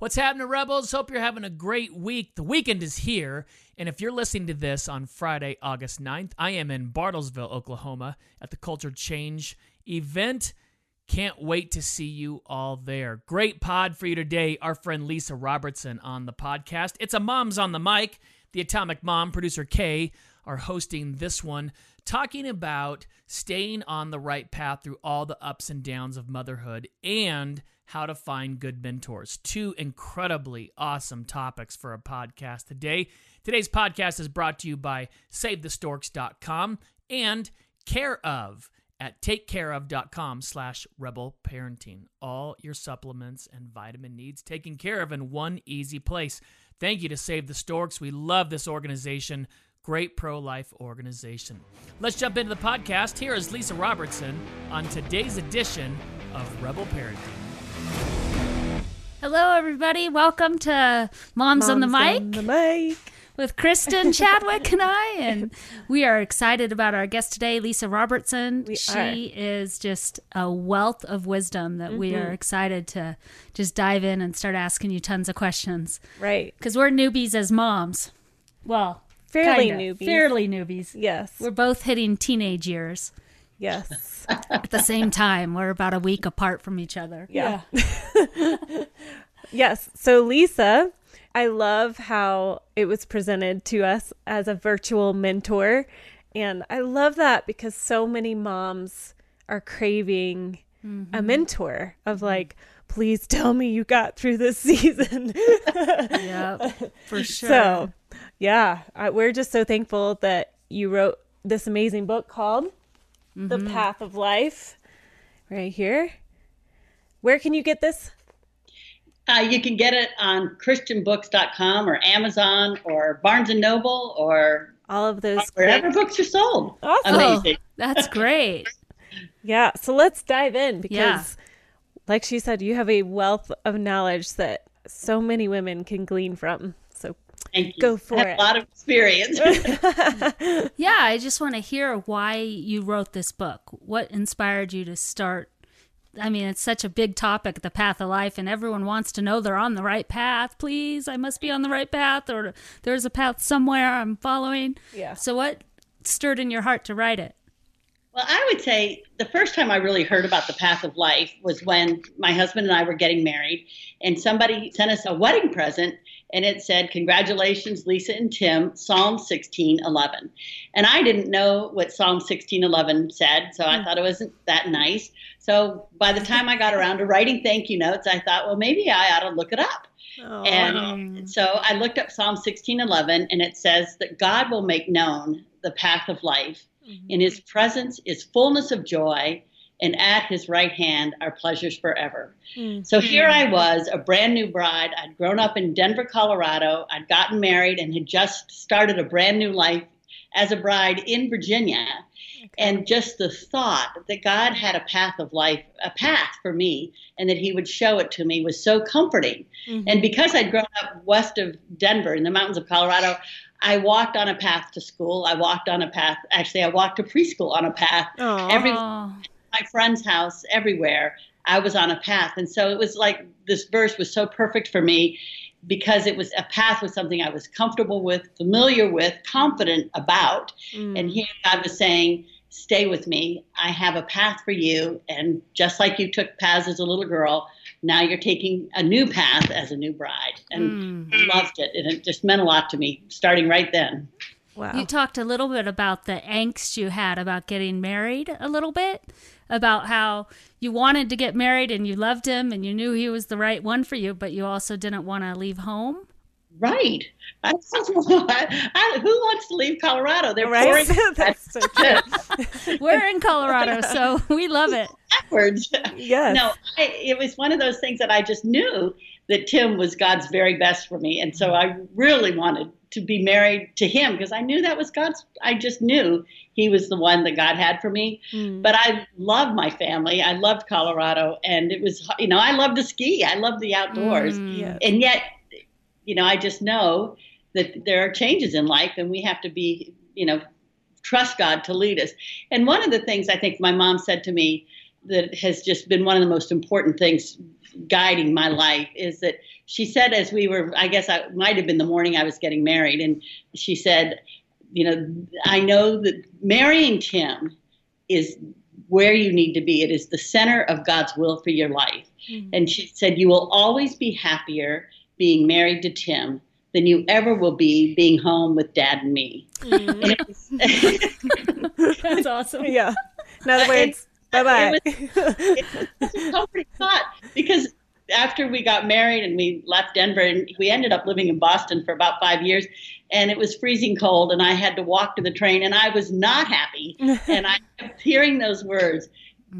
What's happening, Rebels? Hope you're having a great week. The weekend is here, and if you're listening to this on Friday, August 9th, I am in Bartlesville, Oklahoma at the Culture Change event. Can't wait to see you all there. Great pod for you today. Our friend Lisa Robertson on the podcast. It's a Mom's on the Mic. The Atomic Mom, producer Kay, are hosting this one, talking about staying on the right path through all the ups and downs of motherhood and how to find good mentors. Two incredibly awesome topics for a podcast today. Today's podcast is brought to you by SaveTheStorks.com and Care of at takecareof.com slash rebel parenting. All your supplements and vitamin needs taken care of in one easy place. Thank you to Save the Storks. We love this organization. Great pro life organization. Let's jump into the podcast. Here is Lisa Robertson on today's edition of Rebel Parenting. Hello, everybody. Welcome to Moms, on the Mic On the mic. with Kristen Chadwick and I. And we are excited about our guest today, Lisa Robertson. We she is just a wealth of wisdom that we Mm-hmm. are excited to just dive in and start asking you tons of questions. Right. Because we're newbies as moms. Well, Fairly kinda. newbies. Fairly newbies. Yes. We're both hitting teenage years yes. at the same time. We're about a week apart from each other. Yeah. yes. So, Lisa, I love how it was presented to us as a virtual mentor. And I love that because so many moms are craving a mm-hmm. mentor of mm-hmm. like, please tell me you got through this season. Yep, for sure. So, yeah, I, we're just so thankful that you wrote this amazing book called The Path of Life right here. Where can you get this? Uh, you can get it on christianbooks.com or Amazon or Barnes and Noble or All of those. wherever great- books are sold. Awesome. Amazing. That's great. Yeah, so let's dive in because, Yeah. like she said, you have a wealth of knowledge that so many women can glean from. So, Thank you. Go for I have it. a lot of experience. Yeah, I just want to hear why you wrote this book. What inspired you to start? I mean, it's such a big topic, the path of life, and everyone wants to know they're on the right path. Please, I must be on the right path, or there's a path somewhere I'm following. Yeah. So, what stirred in your heart to write it? Well, I would say the first time I really heard about the path of life was when my husband and I were getting married, and somebody sent us a wedding present, and it said, "Congratulations, Lisa and Tim, Psalm 16:11." And I didn't know what Psalm 16:11 said, so I hmm. thought it wasn't that nice. So by the time I got around to writing thank you notes, I thought, well, maybe I ought to look it up. Aw. And so I looked up Psalm 16:11 and it says that God will make known the path of life. Mm-hmm. In his presence is fullness of joy and at his right hand are pleasures forever. Mm. So here I was, a brand new bride. I'd grown up in Denver, Colorado. I'd gotten married and had just started a brand new life as a bride in Virginia. And just the thought that God had a path of life, a path for me, and that He would show it to me was so comforting. And because I'd grown up west of Denver in the mountains of Colorado, I walked on a path to school. I walked on a path. Actually, I walked to preschool on a path. Aw. Every my friend's house, everywhere, I was on a path. And so it was like this verse was so perfect for me because it was a path was something I was comfortable with, familiar with, confident about. Mm. And here God was saying, Stay with me. I have a path for you. And just like you took paths as a little girl, now you're taking a new path as a new bride. And Mm. loved it. And it just meant a lot to me starting right then. Wow. You talked a little bit about the angst you had about getting married, a little bit about how you wanted to get married and you loved him and you knew he was the right one for you, but you also didn't want to leave home. Right. I, I, who wants to leave Colorado? They're right? pouring That's so true. We're in Colorado, so we love it. backwards. Yes. No, I, it was one of those things that I just knew that Tim was God's very best for me, and so I really wanted to be married to him because I knew that was God's. I just knew he was the one that God had for me. Mm. But I loved my family. I loved Colorado, and it was you know I love to ski. I love the outdoors, Mm. Yes. and yet you know I just know that there are changes in life, and we have to be you know trust God to lead us. And one of the things I think my mom said to me that has just been one of the most important things guiding my life is that she said as we were I guess I might have been the morning I was getting married and she said you know I know that marrying Tim is where you need to be it is the center of God's will for your life Mhm. and she said you will always be happier being married to Tim than you ever will be being home with dad and me Mm. and was, That's awesome. yeah. In other words, bye bye. it was a comforting thought because after we got married and we left Denver and we ended up living in Boston for about five years and it was freezing cold and I had to walk to the train and I was not happy. And I kept hearing those words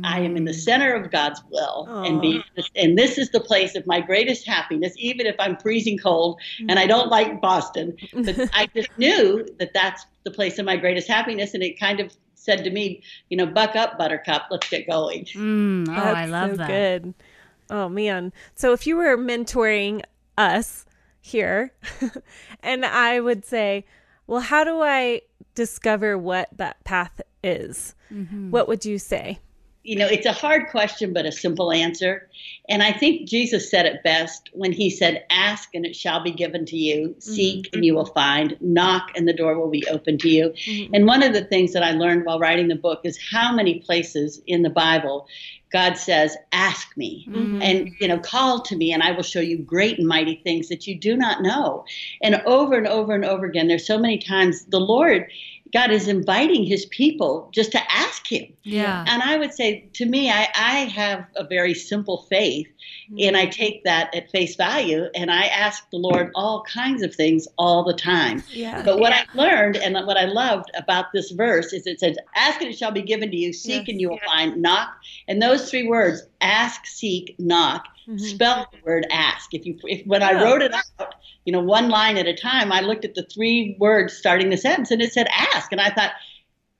I am in the center of God's will and be and this is the place of my greatest happiness even if I'm freezing cold and I don't like Boston. But I just knew that that's the place of my greatest happiness and it kind of said to me you know buck up buttercup let's get going. Mm, oh, I love so that. Good. Oh man. So if you were mentoring us here, and I would say, well, how do I discover what that path is? Mm-hmm. What would you say? You know, it's a hard question, but a simple answer. And I think Jesus said it best when he said, Ask and it shall be given to you, mm-hmm. seek and mm-hmm. you will find, knock and the door will be open to you. Mm-hmm. And one of the things that I learned while writing the book is how many places in the Bible God says, Ask me and, you know, call to me and I will show you great and mighty things that you do not know. And over and over and over again, there's so many times the Lord. God is inviting his people just to ask him. Yeah. And I would say to me, I, I have a very simple faith, mm-hmm. and I take that at face value, and I ask the Lord all kinds of things all the time. Yeah. But what I learned and what I loved about this verse is it says, Ask and it shall be given to you, seek Yes. and you will find, knock. And those three words, ask, seek, knock, spell the word ask. If you if when I wrote it out, you know, one line at a time, I looked at the three words starting the sentence and it said ask. And I thought,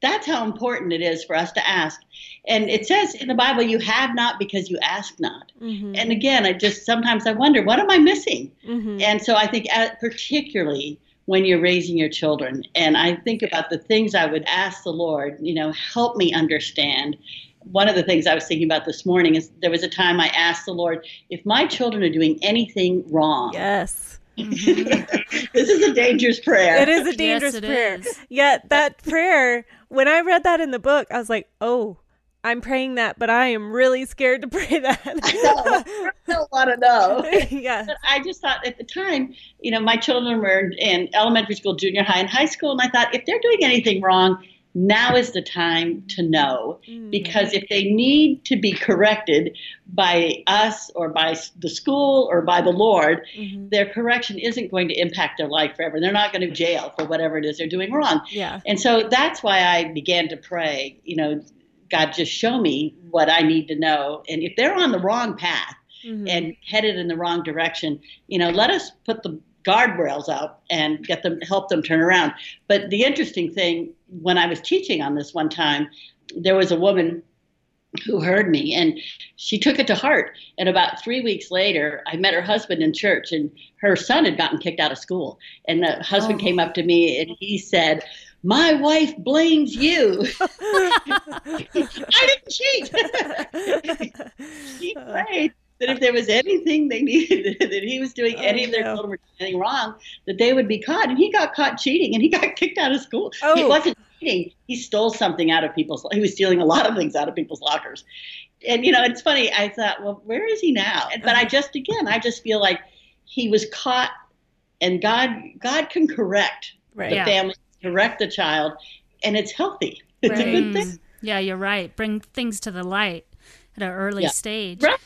that's how important it is for us to ask. And it says in the Bible, you have not because you ask not. Mhm. And again, I just sometimes I wonder, what am I missing? Mhm. And so I think, uh, particularly when you're raising your children, and I think about the things I would ask the Lord, you know, help me understand. One of the things I was thinking about this morning is there was a time I asked the Lord, if my children are doing anything wrong, Yes. Mm-hmm. this is a dangerous prayer. It is a dangerous it prayer. is. Yet that prayer, when I read that in the book, I was like, oh, I'm praying that, but I am really scared to pray that. I don't want to know. yeah. But I just thought at the time, you know, my children were in elementary school, junior high, and high school, and I thought if they're doing anything wrong, now is the time to know. Because if they need to be corrected by us or by the school or by the Lord, Mhm. their correction isn't going to impact their life forever. They're not going to jail for whatever it is they're doing wrong. Yeah. And so that's why I began to pray, you know, God, just show me what I need to know. And if they're on the wrong path, Mhm. and headed in the wrong direction, you know, let us put the guardrails out and get them help them turn around. But the interesting thing, when I was teaching on this one time, there was a woman who heard me and she took it to heart. And about three weeks later, I met her husband in church and her son had gotten kicked out of school. And the husband Oh. came up to me and he said, my wife blames you. I didn't cheat. he prayed that if there was anything they needed, that he was doing oh, any of their no. children were doing anything wrong, that they would be caught. And he got caught cheating and he got kicked out of school. He Oh. wasn't cheating. He stole something out of people's, he was stealing a lot of things out of people's lockers. And, you know, it's funny. I thought, well, where is he now? But I uh-huh. just, again, I just feel like he was caught and God, God can correct Right. the Yeah. family, correct the child, and it's healthy. It's a good thing. Yeah, you're right. Bring things to the light at an early Yeah. stage. Right.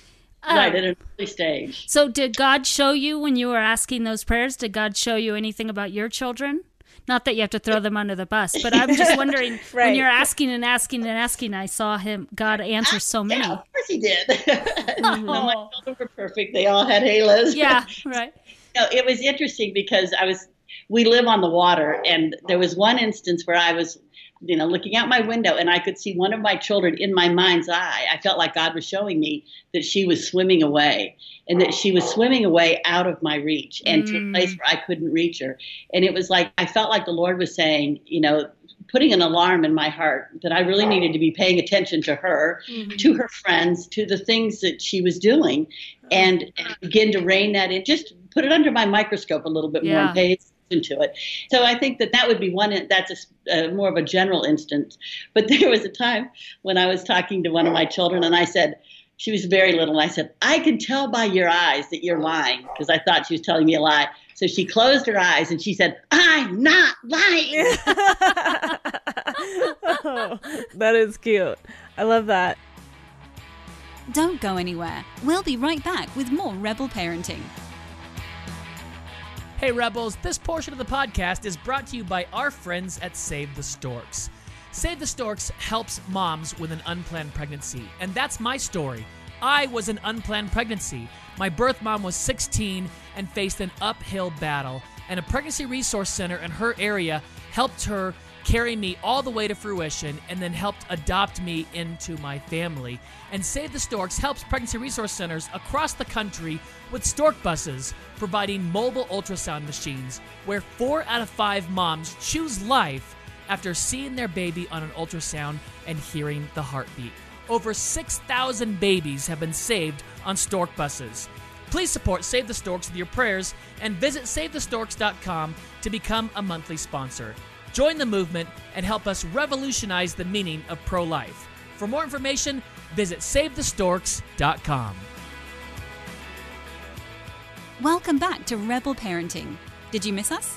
Right, um, at an early stage. So, did God show you when you were asking those prayers? Did God show you anything about your children? Not that you have to throw them under the bus, but I'm just wondering when you're asking and asking and asking, I saw him God answer so many. Yeah, of course he did. no, my children were perfect. They all had halos. Yeah, right. No, it was interesting because I was we live on the water and there was one instance where I was you know looking out my window and I could see one of my children in my mind's eye. I felt like God was showing me that she was swimming away and that she was swimming away out of my reach and to a mm. place where I couldn't reach her. And it was like I felt like the Lord was saying, you know, putting an alarm in my heart that I really needed to be paying attention to her, mm-hmm. to her friends, to the things that she was doing, and, and begin to rein that in. Just put it under my microscope a little bit more Yeah. and pay to it. So I think that that would be one. That's a, s- uh, more of a general instance. But there was a time when I was talking to one of my children, and I said. She was very little. And I said, I can tell by your eyes that you're lying because I thought she was telling me a lie. So she closed her eyes and she said, I'm not lying. Oh, that is cute. I love that. Don't go anywhere. We'll be right back with more Rebel Parenting. Hey, Rebels, this portion of the podcast is brought to you by our friends at Save the Storks. Save the Storks helps moms with an unplanned pregnancy, and that's my story. I was an unplanned pregnancy. My birth mom was 16 and faced an uphill battle, and a pregnancy resource center in her area helped her carry me all the way to fruition and then helped adopt me into my family. And Save the Storks helps pregnancy resource centers across the country with stork buses, providing mobile ultrasound machines where four out of five moms choose life after seeing their baby on an ultrasound and hearing the heartbeat. Over 6,000 babies have been saved on stork buses. Please support Save the Storks with your prayers and visit SaveTheStorks.com to become a monthly sponsor. Join the movement and help us revolutionize the meaning of pro life. For more information, visit SaveTheStorks.com. Welcome back to Rebel Parenting. Did you miss us?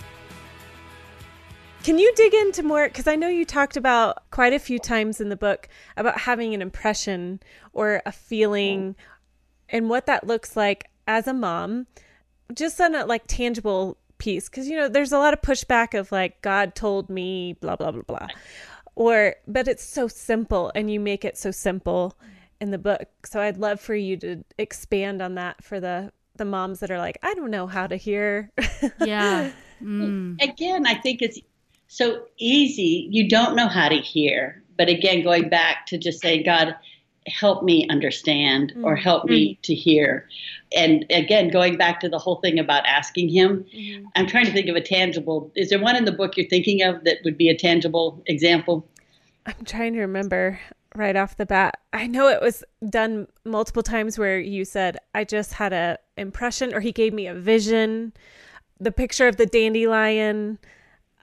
Can you dig into more? Because I know you talked about quite a few times in the book about having an impression or a feeling and what that looks like as a mom, just on a like tangible piece. Because, you know, there's a lot of pushback of like, God told me, blah, blah, blah, blah. Or, but it's so simple and you make it so simple in the book. So I'd love for you to expand on that for the, the moms that are like, I don't know how to hear. Yeah. Mm. again, I think it's so easy. You don't know how to hear. But again, going back to just saying, God, help me understand or mm. help me mm. to hear. And again, going back to the whole thing about asking Him, mm-hmm. I'm trying to think of a tangible. Is there one in the book you're thinking of that would be a tangible example? I'm trying to remember right off the bat. I know it was done multiple times where you said I just had a impression or he gave me a vision, the picture of the dandelion.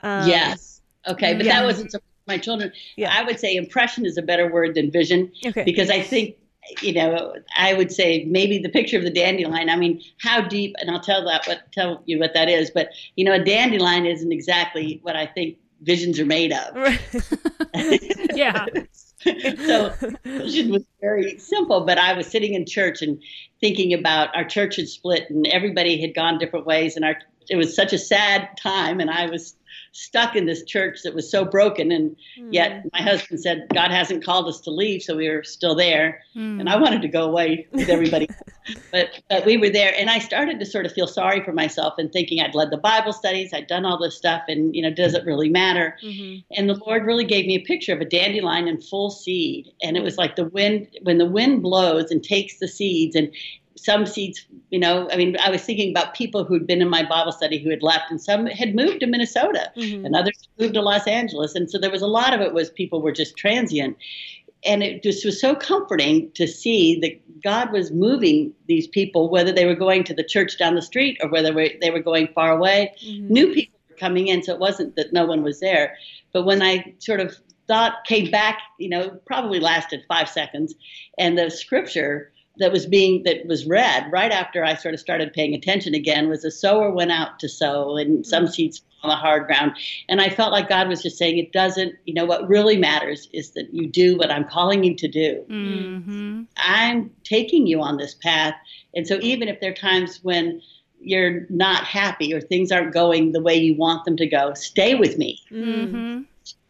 Um, yes. Okay, but yeah. that wasn't so my children. Yeah. I would say impression is a better word than vision Okay. because I think you know I would say maybe the picture of the dandelion. I mean, how deep? And I'll tell that what tell you what that is. But you know, a dandelion isn't exactly what I think visions are made of. Yeah. so vision was very simple but i was sitting in church and thinking about our church had split and everybody had gone different ways and our it was such a sad time and i was stuck in this church that was so broken. And hmm. yet my husband said god hasn't called us to leave so we were still there. Hmm. And i wanted to go away with everybody but but we were there. And i started to sort of feel sorry for myself and thinking i'd led the bible studies i'd done all this stuff and you know does it really matter? Mm-hmm. And the lord really gave me a picture of a dandelion in full seed. And it was like the wind when the wind blows and takes the seeds and some seeds you know i mean i was thinking about people who'd been in my bible study who had left and some had moved to minnesota mm-hmm. and others moved to los angeles and so there was a lot of it was people were just transient and it just was so comforting to see that God was moving these people, whether they were going to the church down the street or whether they were going far away. Mm-hmm. New people were coming in, so it wasn't that no one was there. But when I sort of thought, came back, you know, probably lasted five seconds, and the scripture that was being that was read right after I sort of started paying attention again was a sower went out to sow and some seeds on the hard ground. And I felt like God was just saying it doesn't you know what really matters is that you do what I'm calling you to do. Mm-hmm. I'm taking you on this path. And so even if there are times when you're not happy or things aren't going the way you want them to go, stay with me. Mm-hmm.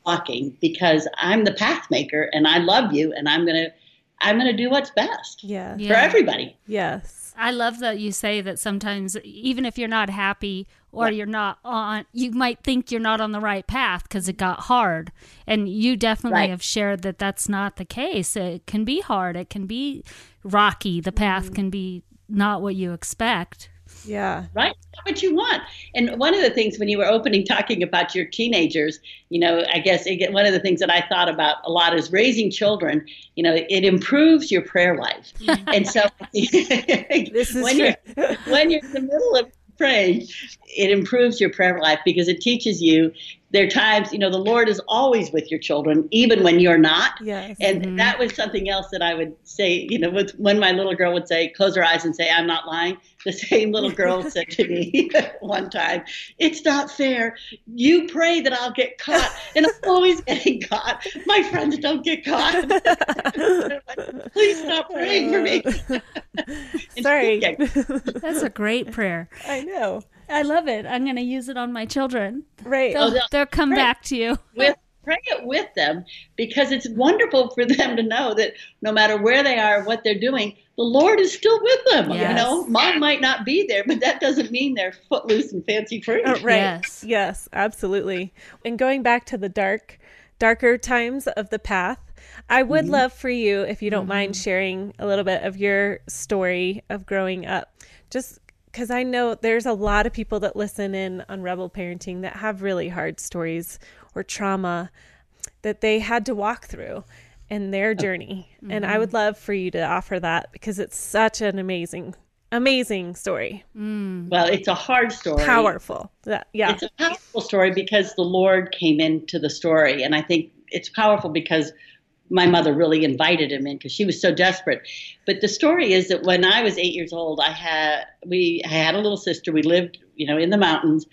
walking because I'm the path maker and I love you and I'm going to I'm going to do what's best Yeah. Yeah. for everybody. Yes. I love that you say that sometimes, even if you're not happy or you're not on, you might think you're not on the right path because it got hard. And you definitely Right. have shared that that's not the case. It can be hard, it can be rocky, the path mm-hmm. can be not what you expect. Yeah. right? What you want. And one of the things when you were opening talking about your teenagers, you know, I guess it, one of the things that I thought about a lot is raising children. You know, it improves your prayer life, and so This is when true. you're when you're in the middle of praying, it improves your prayer life because it teaches you. There are times, you know, the Lord is always with your children, even when you're not. Yes. And mm-hmm. that was something else that I would say, you know, with, when my little girl would say, close her eyes and say, I'm not lying. The same little girl said to me one time, It's not fair. You pray that I'll get caught, and I'm always getting caught. My friends don't get caught. Please stop praying for me. Sorry. she That's a great prayer. I know. I love it. I'm going to use it on my children. Right. They'll, they'll- they'll come right. back to you. with pray it with them because it's wonderful for them to know that no matter where they are, what they're doing, the Lord is still with them. You Yes. know, mom might not be there, but that doesn't mean they're footloose and fancy free. Uh, right. Yes. Yes. absolutely. And going back to the dark, darker times of the path, I would love for you, if you don't mind, sharing a little bit of your story of growing up. Just because I know there's a lot of people that listen in on Rebel Parenting that have really hard stories or trauma that they had to walk through in their oh. journey. And I mm-hmm. would love for you to offer that because it's such an amazing, amazing story. Mm. Well, it's a hard story. Powerful. That- yeah. It's a powerful story because the Lord came into the story. And I think it's powerful because my mother really invited him in because she was so desperate. But the story is that when I was eight years old, I had we I had a little sister. We lived, you know, in the mountains,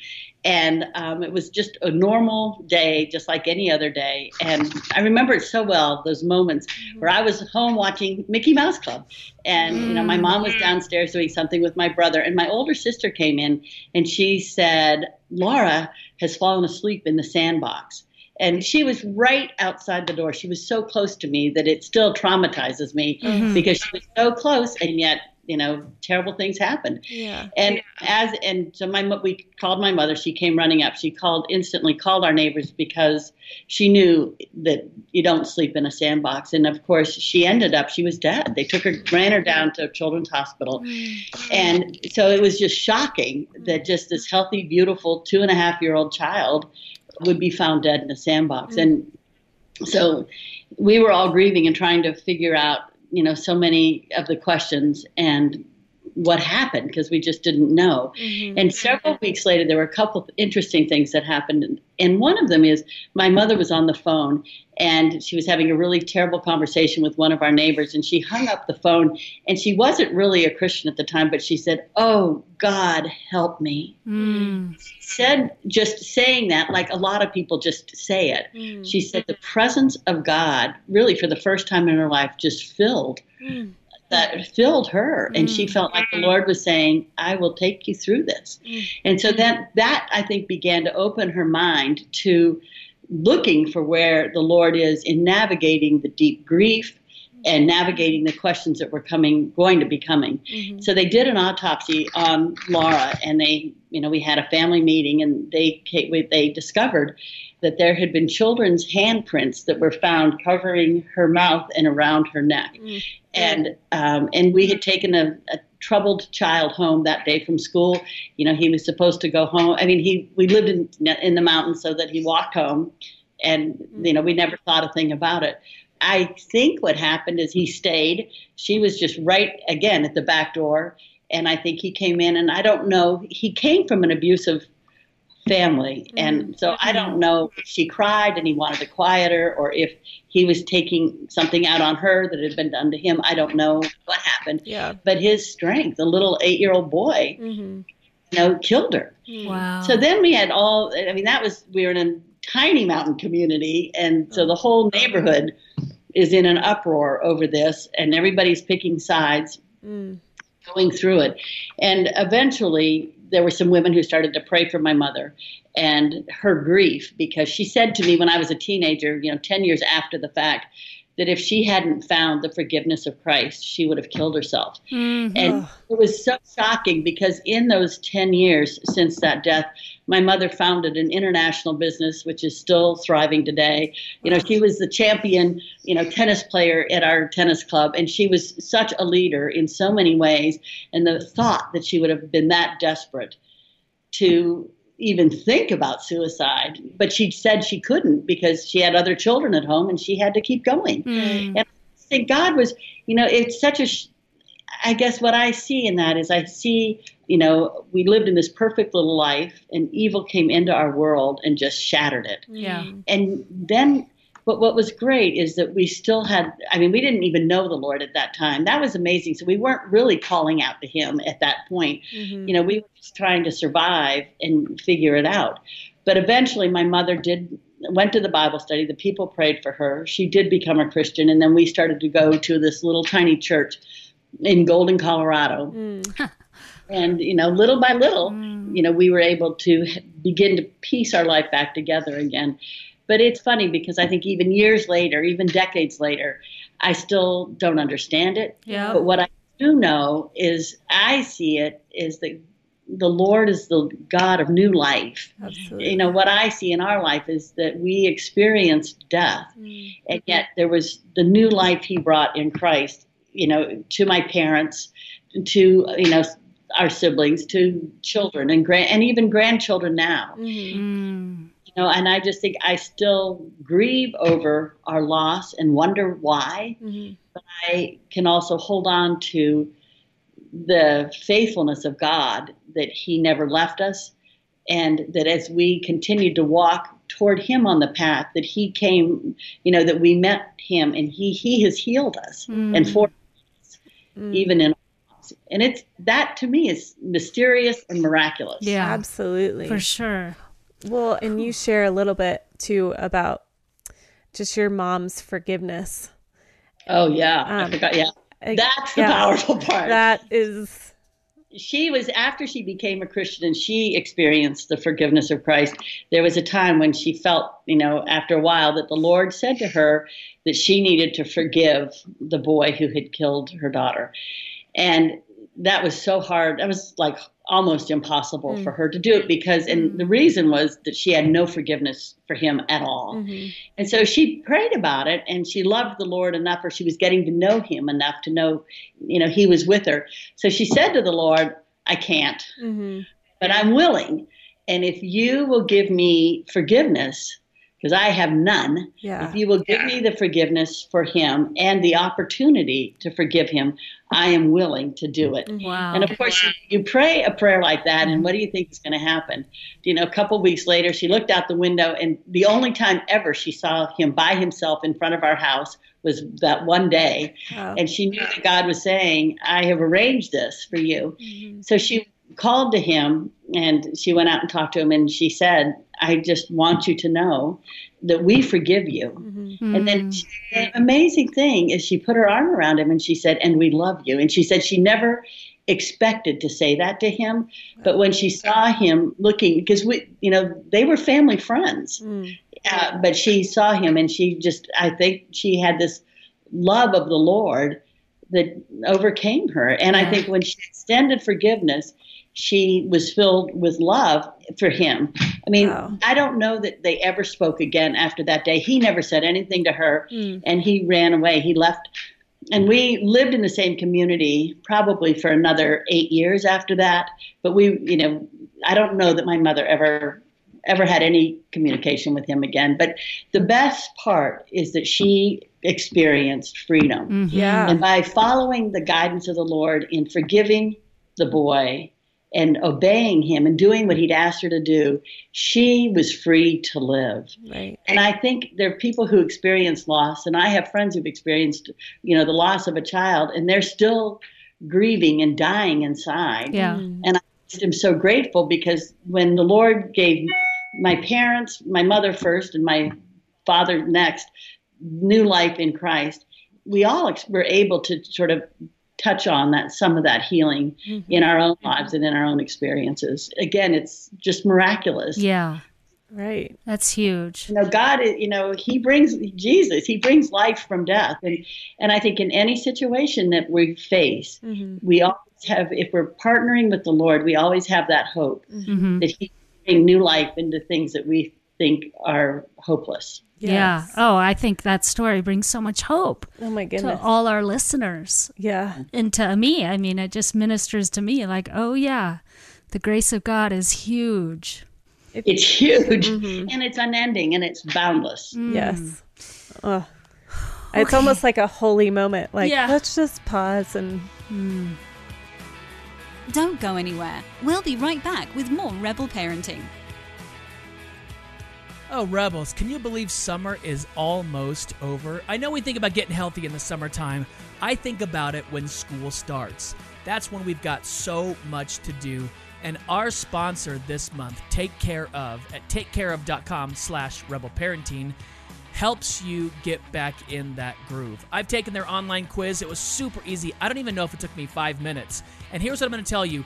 and um, it was just a normal day, just like any other day. And I remember it so well those moments where I was home watching Mickey Mouse Club, and you know, my mom was downstairs doing something with my brother, and my older sister came in, and she said, "Laura has fallen asleep in the sandbox." And she was right outside the door. She was so close to me that it still traumatizes me mm-hmm. because she was so close, and yet, you know, terrible things happened. Yeah. And as and so my we called my mother. She came running up. She called instantly called our neighbors because she knew that you don't sleep in a sandbox. And of course, she ended up she was dead. They took her, ran her down to Children's Hospital, mm. and so it was just shocking that just this healthy, beautiful two and a half year old child would be found dead in a sandbox. Mm-hmm. And so we were all grieving and trying to figure out, you know, so many of the questions and what happened because we just didn't know. Mm-hmm. And several mm-hmm. weeks later, there were a couple of interesting things that happened. And one of them is my mother was on the phone and she was having a really terrible conversation with one of our neighbors. And she hung up the phone and she wasn't really a Christian at the time, but she said, Oh, God, help me Mm. said just saying that like a lot of people just say it mm. she said the mm-hmm. presence of god really for the first time in her life just filled mm. That mm. filled her and she mm. felt like the lord was saying i will take you through this. Mm. And so that that i think began to open her mind to looking for where the lord is in navigating the deep grief and navigating the questions that were coming going to be coming. Mm-hmm. So they did an autopsy on Laura, and they, you know, we had a family meeting, and they they discovered that there had been children's handprints that were found covering her mouth and around her neck, and um, and we had taken a, a troubled child home that day from school. You know, he was supposed to go home. I mean, he we lived in in the mountains, so that he walked home, and you know, we never thought a thing about it. I think what happened is he stayed. She was just right again at the back door. And I think he came in, and I don't know, he came from an abusive family. And so I don't know if she cried and he wanted to quiet her or if he was taking something out on her that had been done to him. I don't know what happened. Yeah. But his strength, a little eight year old boy, Mm-hmm. you know, killed her. Wow. So then we had all, I mean, that was, we were in a tiny mountain community. And so the whole neighborhood is in an uproar over this, and everybody's picking sides. Mm. going through it. And eventually, there were some women who started to pray for my mother and her grief because she said to me when I was a teenager, you know, 10 years after the fact, that if she hadn't found the forgiveness of Christ, she would have killed herself. Mm-hmm. And it was so shocking because in those 10 years since that death, my mother founded an international business which is still thriving today. You know, she was the champion, you know, tennis player at our tennis club and she was such a leader in so many ways and the thought that she would have been that desperate to even think about suicide, but she said she couldn't because she had other children at home and she had to keep going. Mm. And I think God was, you know, it's such a, I guess what I see in that is I see, you know, we lived in this perfect little life and evil came into our world and just shattered it. Yeah. And then, but what was great is that we still had, I mean, we didn't even know the Lord at that time. That was amazing. So we weren't really calling out to Him at that point. Mm-hmm. You know, we were just trying to survive and figure it out. But eventually, my mother did went to the Bible study. The people prayed for her. She did become a Christian, and then we started to go to this little tiny church in Golden, Colorado. Mm. And you know, little by little, you know, we were able to begin to piece our life back together again. But it's funny because I think even years later, even decades later, I still don't understand it. Yeah. But what I do know is I see it is that the Lord is the God of new life. Absolutely. You know, what I see in our life is that we experienced death, and yet there was the new life He brought in Christ, you know, to my parents, to, you know, our siblings, to children and grand, and even grandchildren now Mm. you know and i just think i still grieve over our loss and wonder why Mhm. but i can also hold on to the faithfulness of god that he never left us and that as we continued to walk toward him on the path that he came you know that we met him and he he has healed us and for us, even in and it's that to me is mysterious and miraculous Yeah. Absolutely. For sure. Well, and you share a little bit too about just your mom's forgiveness. oh yeah i Um, forgot yeah that's the yeah. powerful part That is she was after she became a Christian and she experienced the forgiveness of Christ. There was a time when she felt, you know, after a while that the Lord said to her that she needed to forgive the boy who had killed her daughter. And that was so hard. That was like almost impossible for her to do it because, and the reason was that she had no forgiveness for him at all. Mm-hmm. And so she prayed about it and she loved the Lord enough, or she was getting to know him enough to know, you know, he was with her. So she said to the Lord, I can't, mhm. but I'm willing. And if you will give me forgiveness, because I have none, Yeah. if you will give me the forgiveness for him and the opportunity to forgive him, I am willing to do it. Wow. And of course, you, you pray a prayer like that, and what do you think is going to happen? You know, a couple weeks later, she looked out the window, and the only time ever she saw him by himself in front of our house was that one day. Wow. And she knew that God was saying, I have arranged this for you. Mm-hmm. So she called to him and she went out and talked to him, and she said, I just want you to know that we forgive you. Mm-hmm. And then mm-hmm. she, the amazing thing is she put her arm around him and she said, "And we love you." And she said she never expected to say that to him, but when she saw him looking, because we, you know, they were family friends, mm. uh, but she saw him and she just, I think she had this love of the Lord that overcame her. And I think when she extended forgiveness, she was filled with love for him. I mean, Wow. I don't know that they ever spoke again after that day. He never said anything to her, hmm. and he ran away. He left. And we lived in the same community probably for another eight years after that. But we, you know, I don't know that my mother ever ever had any communication with him again. But the best part is that she experienced freedom. Mm-hmm. Yeah. And by following the guidance of the Lord in forgiving the boy and obeying him and doing what he'd asked her to do, she was free to live. Right. And I think there are people who experience loss, and I have friends who've experienced, you know, the loss of a child, and they're still grieving and dying inside. Yeah. Mm-hmm. And I am so grateful because when the Lord gave my parents, my mother first, and my father next, new life in Christ, we all ex- were able to sort of touch on that some of that healing in our own lives and in our own experiences. Again, it's just miraculous. Yeah, Right. that's huge. You know, God, is- you know, He brings Jesus. He brings life from death, and and I think in any situation that we face, we always have. If we're partnering with the Lord, we always have that hope hmm that He can bring new life into things that we think are hopeless. Yeah. Oh, I think that story brings so much hope Oh my goodness. to all our listeners Yeah. and to me. I mean, it just ministers to me like, oh, yeah, the grace of God is huge. It's huge, mm-hmm. and it's unending, and it's boundless. Mm. Yes. Oh. It's almost like a holy moment. Like, Yeah. let's just pause and mm. Don't go anywhere. We'll be right back with more Rebel Parenting. Oh, Rebels, can you believe summer is almost over? I know we think about getting healthy in the summertime. I think about it when school starts. That's when we've got so much to do. And our sponsor this month, Take Care Of, at takecareof.com slash rebelparenting, helps you get back in that groove. I've taken their online quiz. It was super easy. I don't even know if it took me five minutes. And here's what I'm going to tell you.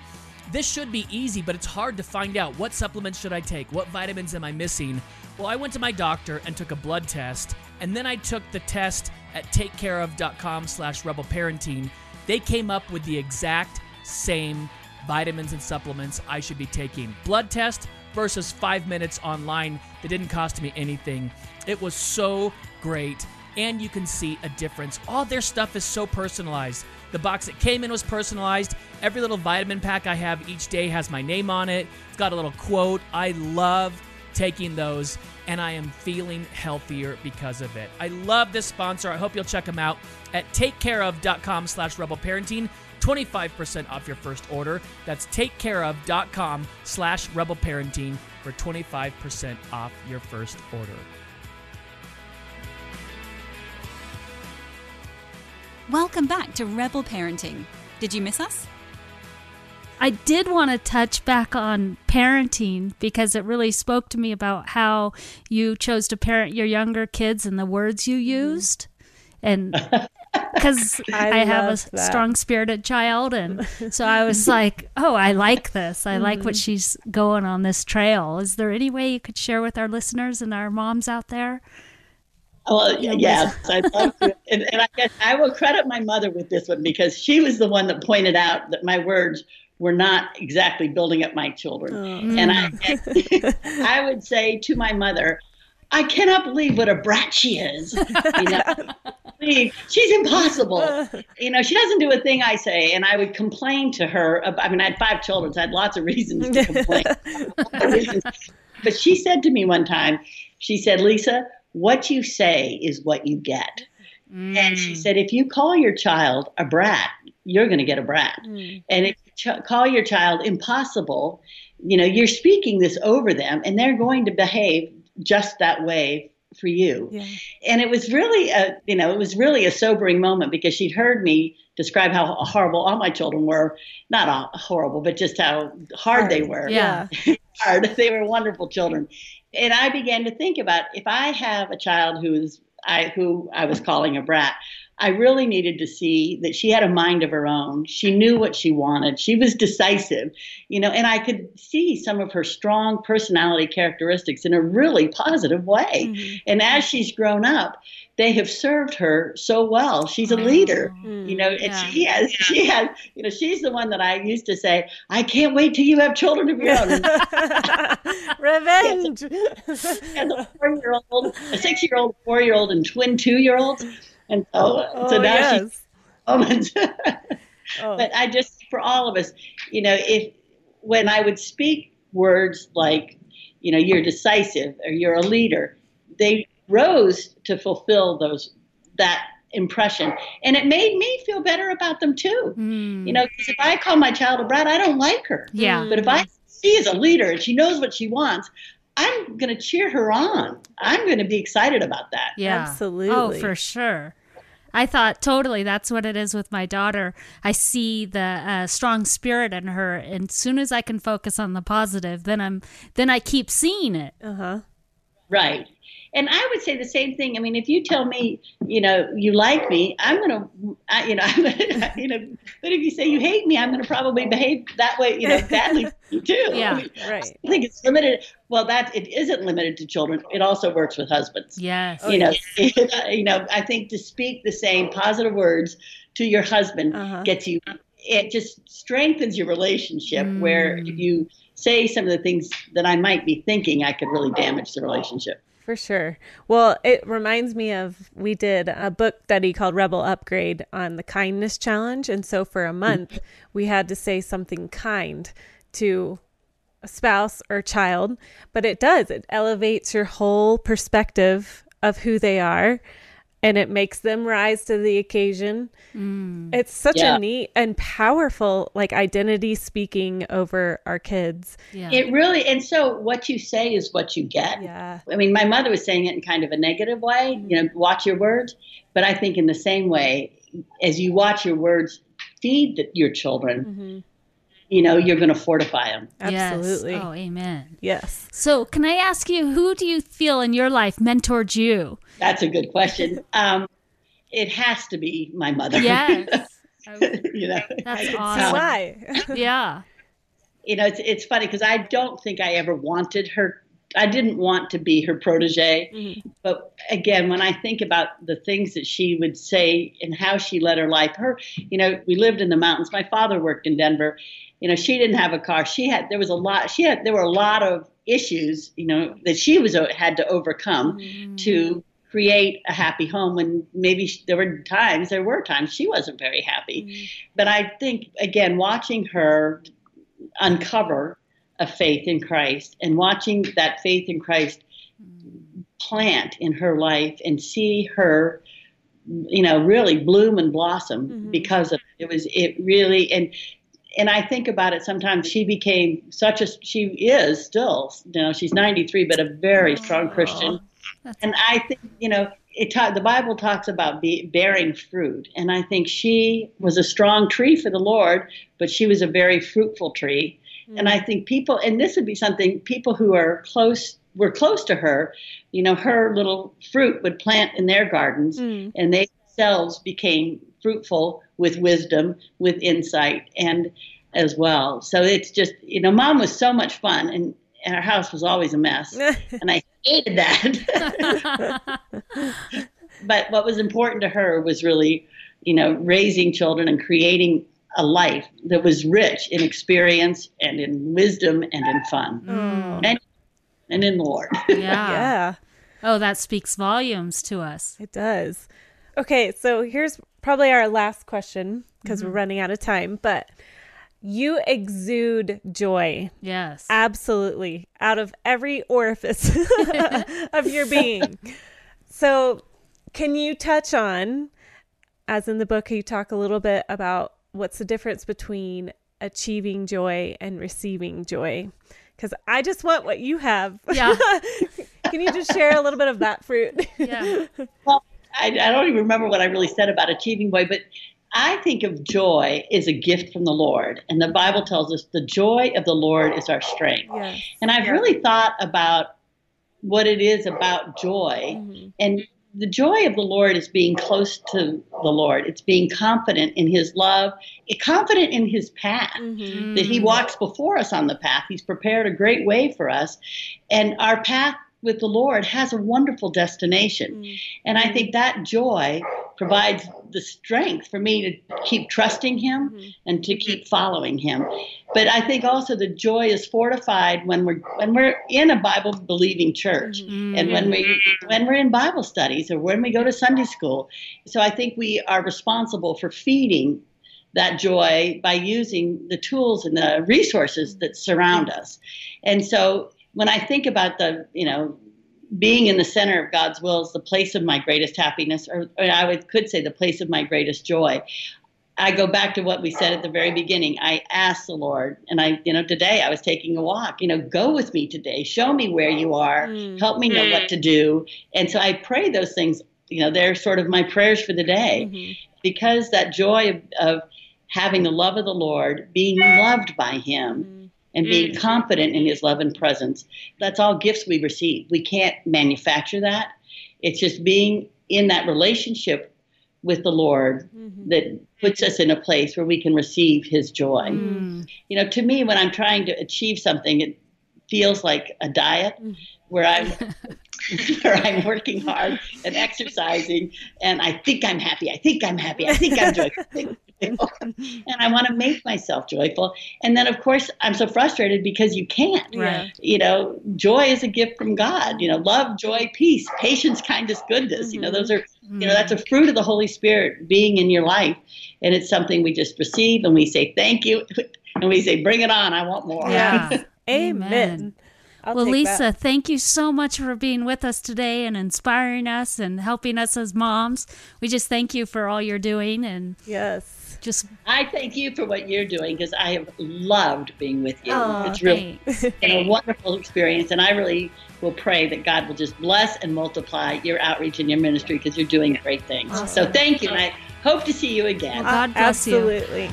This should be easy, but it's hard to find out what supplements should I take? What vitamins am I missing? Well, I went to my doctor and took a blood test, and then I took the test at takecareof.com slash rebelparenting. They came up with the exact same vitamins and supplements I should be taking. Blood test versus five minutes online that didn't cost me anything. It was so great, and you can see a difference. All their stuff is so personalized. The box that came in was personalized. Every little vitamin pack I have each day has my name on it. It's got a little quote. I love taking those and I am feeling healthier because of it. I love this sponsor. I hope you'll check them out at takecareof.com slash rebelparenting. 25% off your first order. That's takecareof.com slash rebelparenting for 25% off your first order. Welcome back to Rebel Parenting. Did you miss us? I did want to touch back on parenting because it really spoke to me about how you chose to parent your younger kids and the words you mm-hmm. used. And because I, I have a that. strong spirited child. And so I was like, oh, I like this. I like what mm-hmm. she's going on this trail. Is there any way you could share with our listeners and our moms out there? Well, yes, I'd love to. And, and I guess I will credit my mother with this one because she was the one that pointed out that my words were not exactly building up my children. Oh. And I, mm. I would say to my mother, I cannot believe what a brat she is. You know, believe she's impossible. You know, she doesn't do a thing I say, and I would complain to her. About, I mean, I had five children, so I had lots of reasons to complain. Reasons. But she said to me one time, she said, Lisa, what you say is what you get. And she mm. said, if you call your child a brat, you're going to get a brat. Mm. And if you ch- call your child impossible, you know, you're speaking this over them, and they're going to behave just that way for you. Yeah. And it was really a, you know, it was really a sobering moment because she'd heard me describe how horrible all my children were. Not all horrible, but just how hard, they were Yeah. hard. They were wonderful children. And I began to think about if I have a child who is I who I was calling a brat, I really needed to see that she had a mind of her own. She knew what she wanted. She was decisive, you know, and I could see some of her strong personality characteristics in a really positive way. Mm-hmm. And as she's grown up, they have served her so well. She's a leader, mm-hmm. you know, and Yeah. she has, she has, you know, she's the one that I used to say, I can't wait till you have children of your own. And Revenge. as a four-year-old, a six-year-old, four-year-old, and twin two-year-olds, and so Oh, so now yes. she's moment. Oh. But I just for all of us, you know, if when I would speak words like, you know, you're decisive or you're a leader, they rose to fulfill those that impression, and it made me feel better about them too. Mm. You know, 'cause if I call my child a brat, I don't like her. Yeah. But if I she is a leader and she knows what she wants, I'm going to cheer her on. I'm going to be excited about that. Yeah. Absolutely. Oh, for sure. I thought totally that's what it is with my daughter. I see the uh, strong spirit in her, and as soon as I can focus on the positive, then I'm then I keep seeing it. Uh huh. Right. and I would say the same thing. I mean, if you tell me, you know, you like me, I'm gonna, I, you know, I'm gonna, you know. But if you say you hate me, I'm gonna probably behave that way, you know, badly too. Yeah, I mean, right. I think it's limited. Well, that it isn't limited to children. It also works with husbands. Yes. you know, you know. I think to speak the same positive words to your husband Uh-huh. gets you. It just strengthens your relationship. Where if you say some of the things that I might be thinking, I could really damage the relationship. For sure. Well, it reminds me of we did a book study called Rebel Upgrade on the kindness challenge. And so for a month, we had to say something kind to spouse or child. But it does, it elevates your whole perspective of who they are and it makes them rise to the occasion. Mm. It's such Yeah. a neat and powerful like identity speaking over our kids. Yeah. It really, and so what you say is what you get. Yeah. I mean, my mother was saying it in kind of a negative way, you know, watch your words. But I think in the same way, as you watch your words feed the, your children, mm-hmm. You know, you're going to fortify them. Yes. Absolutely. Oh, amen. Yes. So, can I ask you, who do you feel in your life mentored you? That's a good question. Um, it has to be my mother. Yes. you know, That's awesome. why? Yeah. you know, it's it's funny because I don't think I ever wanted her. I didn't want to be her protege, mm-hmm. but again, when I think about the things that she would say and how she led her life, her, you know, we lived in the mountains. My father worked in Denver. You know, she didn't have a car. She had there was a lot. She had there were a lot of issues, you know, that she was had to overcome mm-hmm. to create a happy home when maybe sh- there were times there were times she wasn't very happy mm-hmm. but i think again watching her uncover a faith in christ and watching that faith in christ plant in her life and see her you know really bloom and blossom mm-hmm. because of it. Was it really and and I think about it sometimes. She became such a she is still you know she's 93 but a very strong Christian. And I think you know it ta- the Bible talks about be, bearing fruit. And I think she was a strong tree for the Lord but she was a very fruitful tree and I mm. think people and this would be something people who are close were close to her you know her little fruit would plant in their gardens mm. and they themselves became fruitful with wisdom with insight and as well. So it's just you know mom was so much fun and, and our house was always a mess. And i hated that. But what was important to her was really you know raising children and creating a life that was rich in experience and in wisdom and in fun oh. and, and in the lord Yeah. yeah. Oh, that speaks volumes to us. It does. Okay, so here's probably our last question because we're mm-hmm. running out of time, but you exude joy Yes. absolutely out of every orifice of your being. So, can you touch on, as in the book, you talk a little bit about what's the difference between achieving joy and receiving joy? Because I just want what you have. Yeah. Can you just share a little bit of that fruit? Yeah. Well, I, I don't even remember what I really said about achieving joy, but I think of joy as a gift from the Lord. And the Bible tells us the joy of the Lord is our strength. Yes. And I've really thought about what it is about joy. Mm-hmm. And the joy of the Lord is being close to the Lord. It's being confident in his love, confident in his path, mm-hmm. that he walks before us on the path. He's prepared a great way for us. And our path with the Lord has a wonderful destination. Mm-hmm. And I think that joy provides the strength for me to keep trusting him mm-hmm. and to keep following him. But I think also the joy is fortified when we're when we're in a Bible believing church mm-hmm. and when we when we're in Bible studies or when we go to Sunday school. So I think we are responsible for feeding that joy by using the tools and the resources that surround us. And so when I think about the, you know, being in the center of God's will is the place of my greatest happiness, or, or I would, could say the place of my greatest joy. I go back to what we said at the very beginning. I asked the Lord, and I, you know, today I was taking a walk. You know, go with me today. Show me where you are. Mm. Help me know what to do. And so I pray those things. You know, they're sort of my prayers for the day, mm-hmm. because that joy of, of having the love of the Lord, being loved by Him, mm-hmm. And being mm. confident in his love and presence. That's all gifts we receive. We can't manufacture that. It's just being in that relationship with the Lord mm-hmm. that puts us in a place where we can receive his joy. Mm. You know, to me, when I'm trying to achieve something, it feels like a diet mm. where I'm where I'm working hard and exercising and I think I'm happy. I think I'm happy. I think I'm joyful. and I want to make myself joyful. And then of course I'm so frustrated because you can't. Right. You know, joy is a gift from God. You know, love, joy, peace, patience, kindness, goodness. You know, those are you know, that's a mm-hmm. fruit of the Holy Spirit being in your life. And it's something we just receive and we say thank you and we say, Bring it on, I want more. Yeah. Amen. Amen. I'll well, Lisa, that. thank you so much for being with us today and inspiring us and helping us as moms. We just thank you for all you're doing and Yes. just I thank you for what you're doing because I have loved being with you. oh, it's really been a wonderful experience, and I really will pray that God will just bless and multiply your outreach and your ministry because you're doing great things. So thank you, and I hope to see you again. God bless you. Absolutely.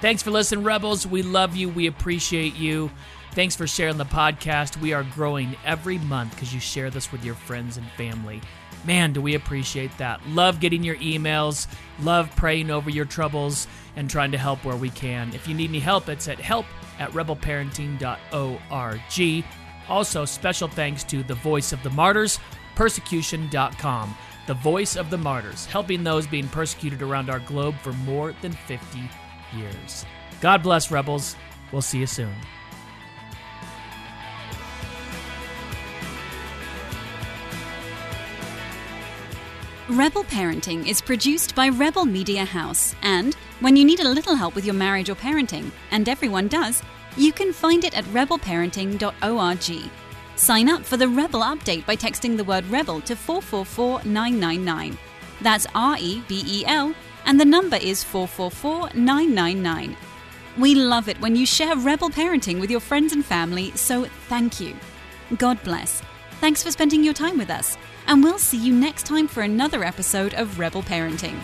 Thanks for listening, Rebels. We love you. We appreciate you. Thanks for sharing the podcast. We are growing every month because you share this with your friends and family. Man, do we appreciate that. Love getting your emails, love praying over your troubles, and trying to help where we can. If you need any help, it's at help at rebelparenting.org. Also, special thanks to the Voice of the Martyrs, persecution.com. The Voice of the Martyrs, helping those being persecuted around our globe for more than 50 years. God bless, Rebels. We'll see you soon. Rebel Parenting is produced by Rebel Media House, and when you need a little help with your marriage or parenting, and everyone does, you can find it at rebelparenting.org. Sign up for the Rebel update by texting the word Rebel to 444999. That's R E B E L, and the number is 444999. We love it when you share Rebel Parenting with your friends and family, so thank you. God bless. Thanks for spending your time with us, and we'll see you next time for another episode of Rebel Parenting.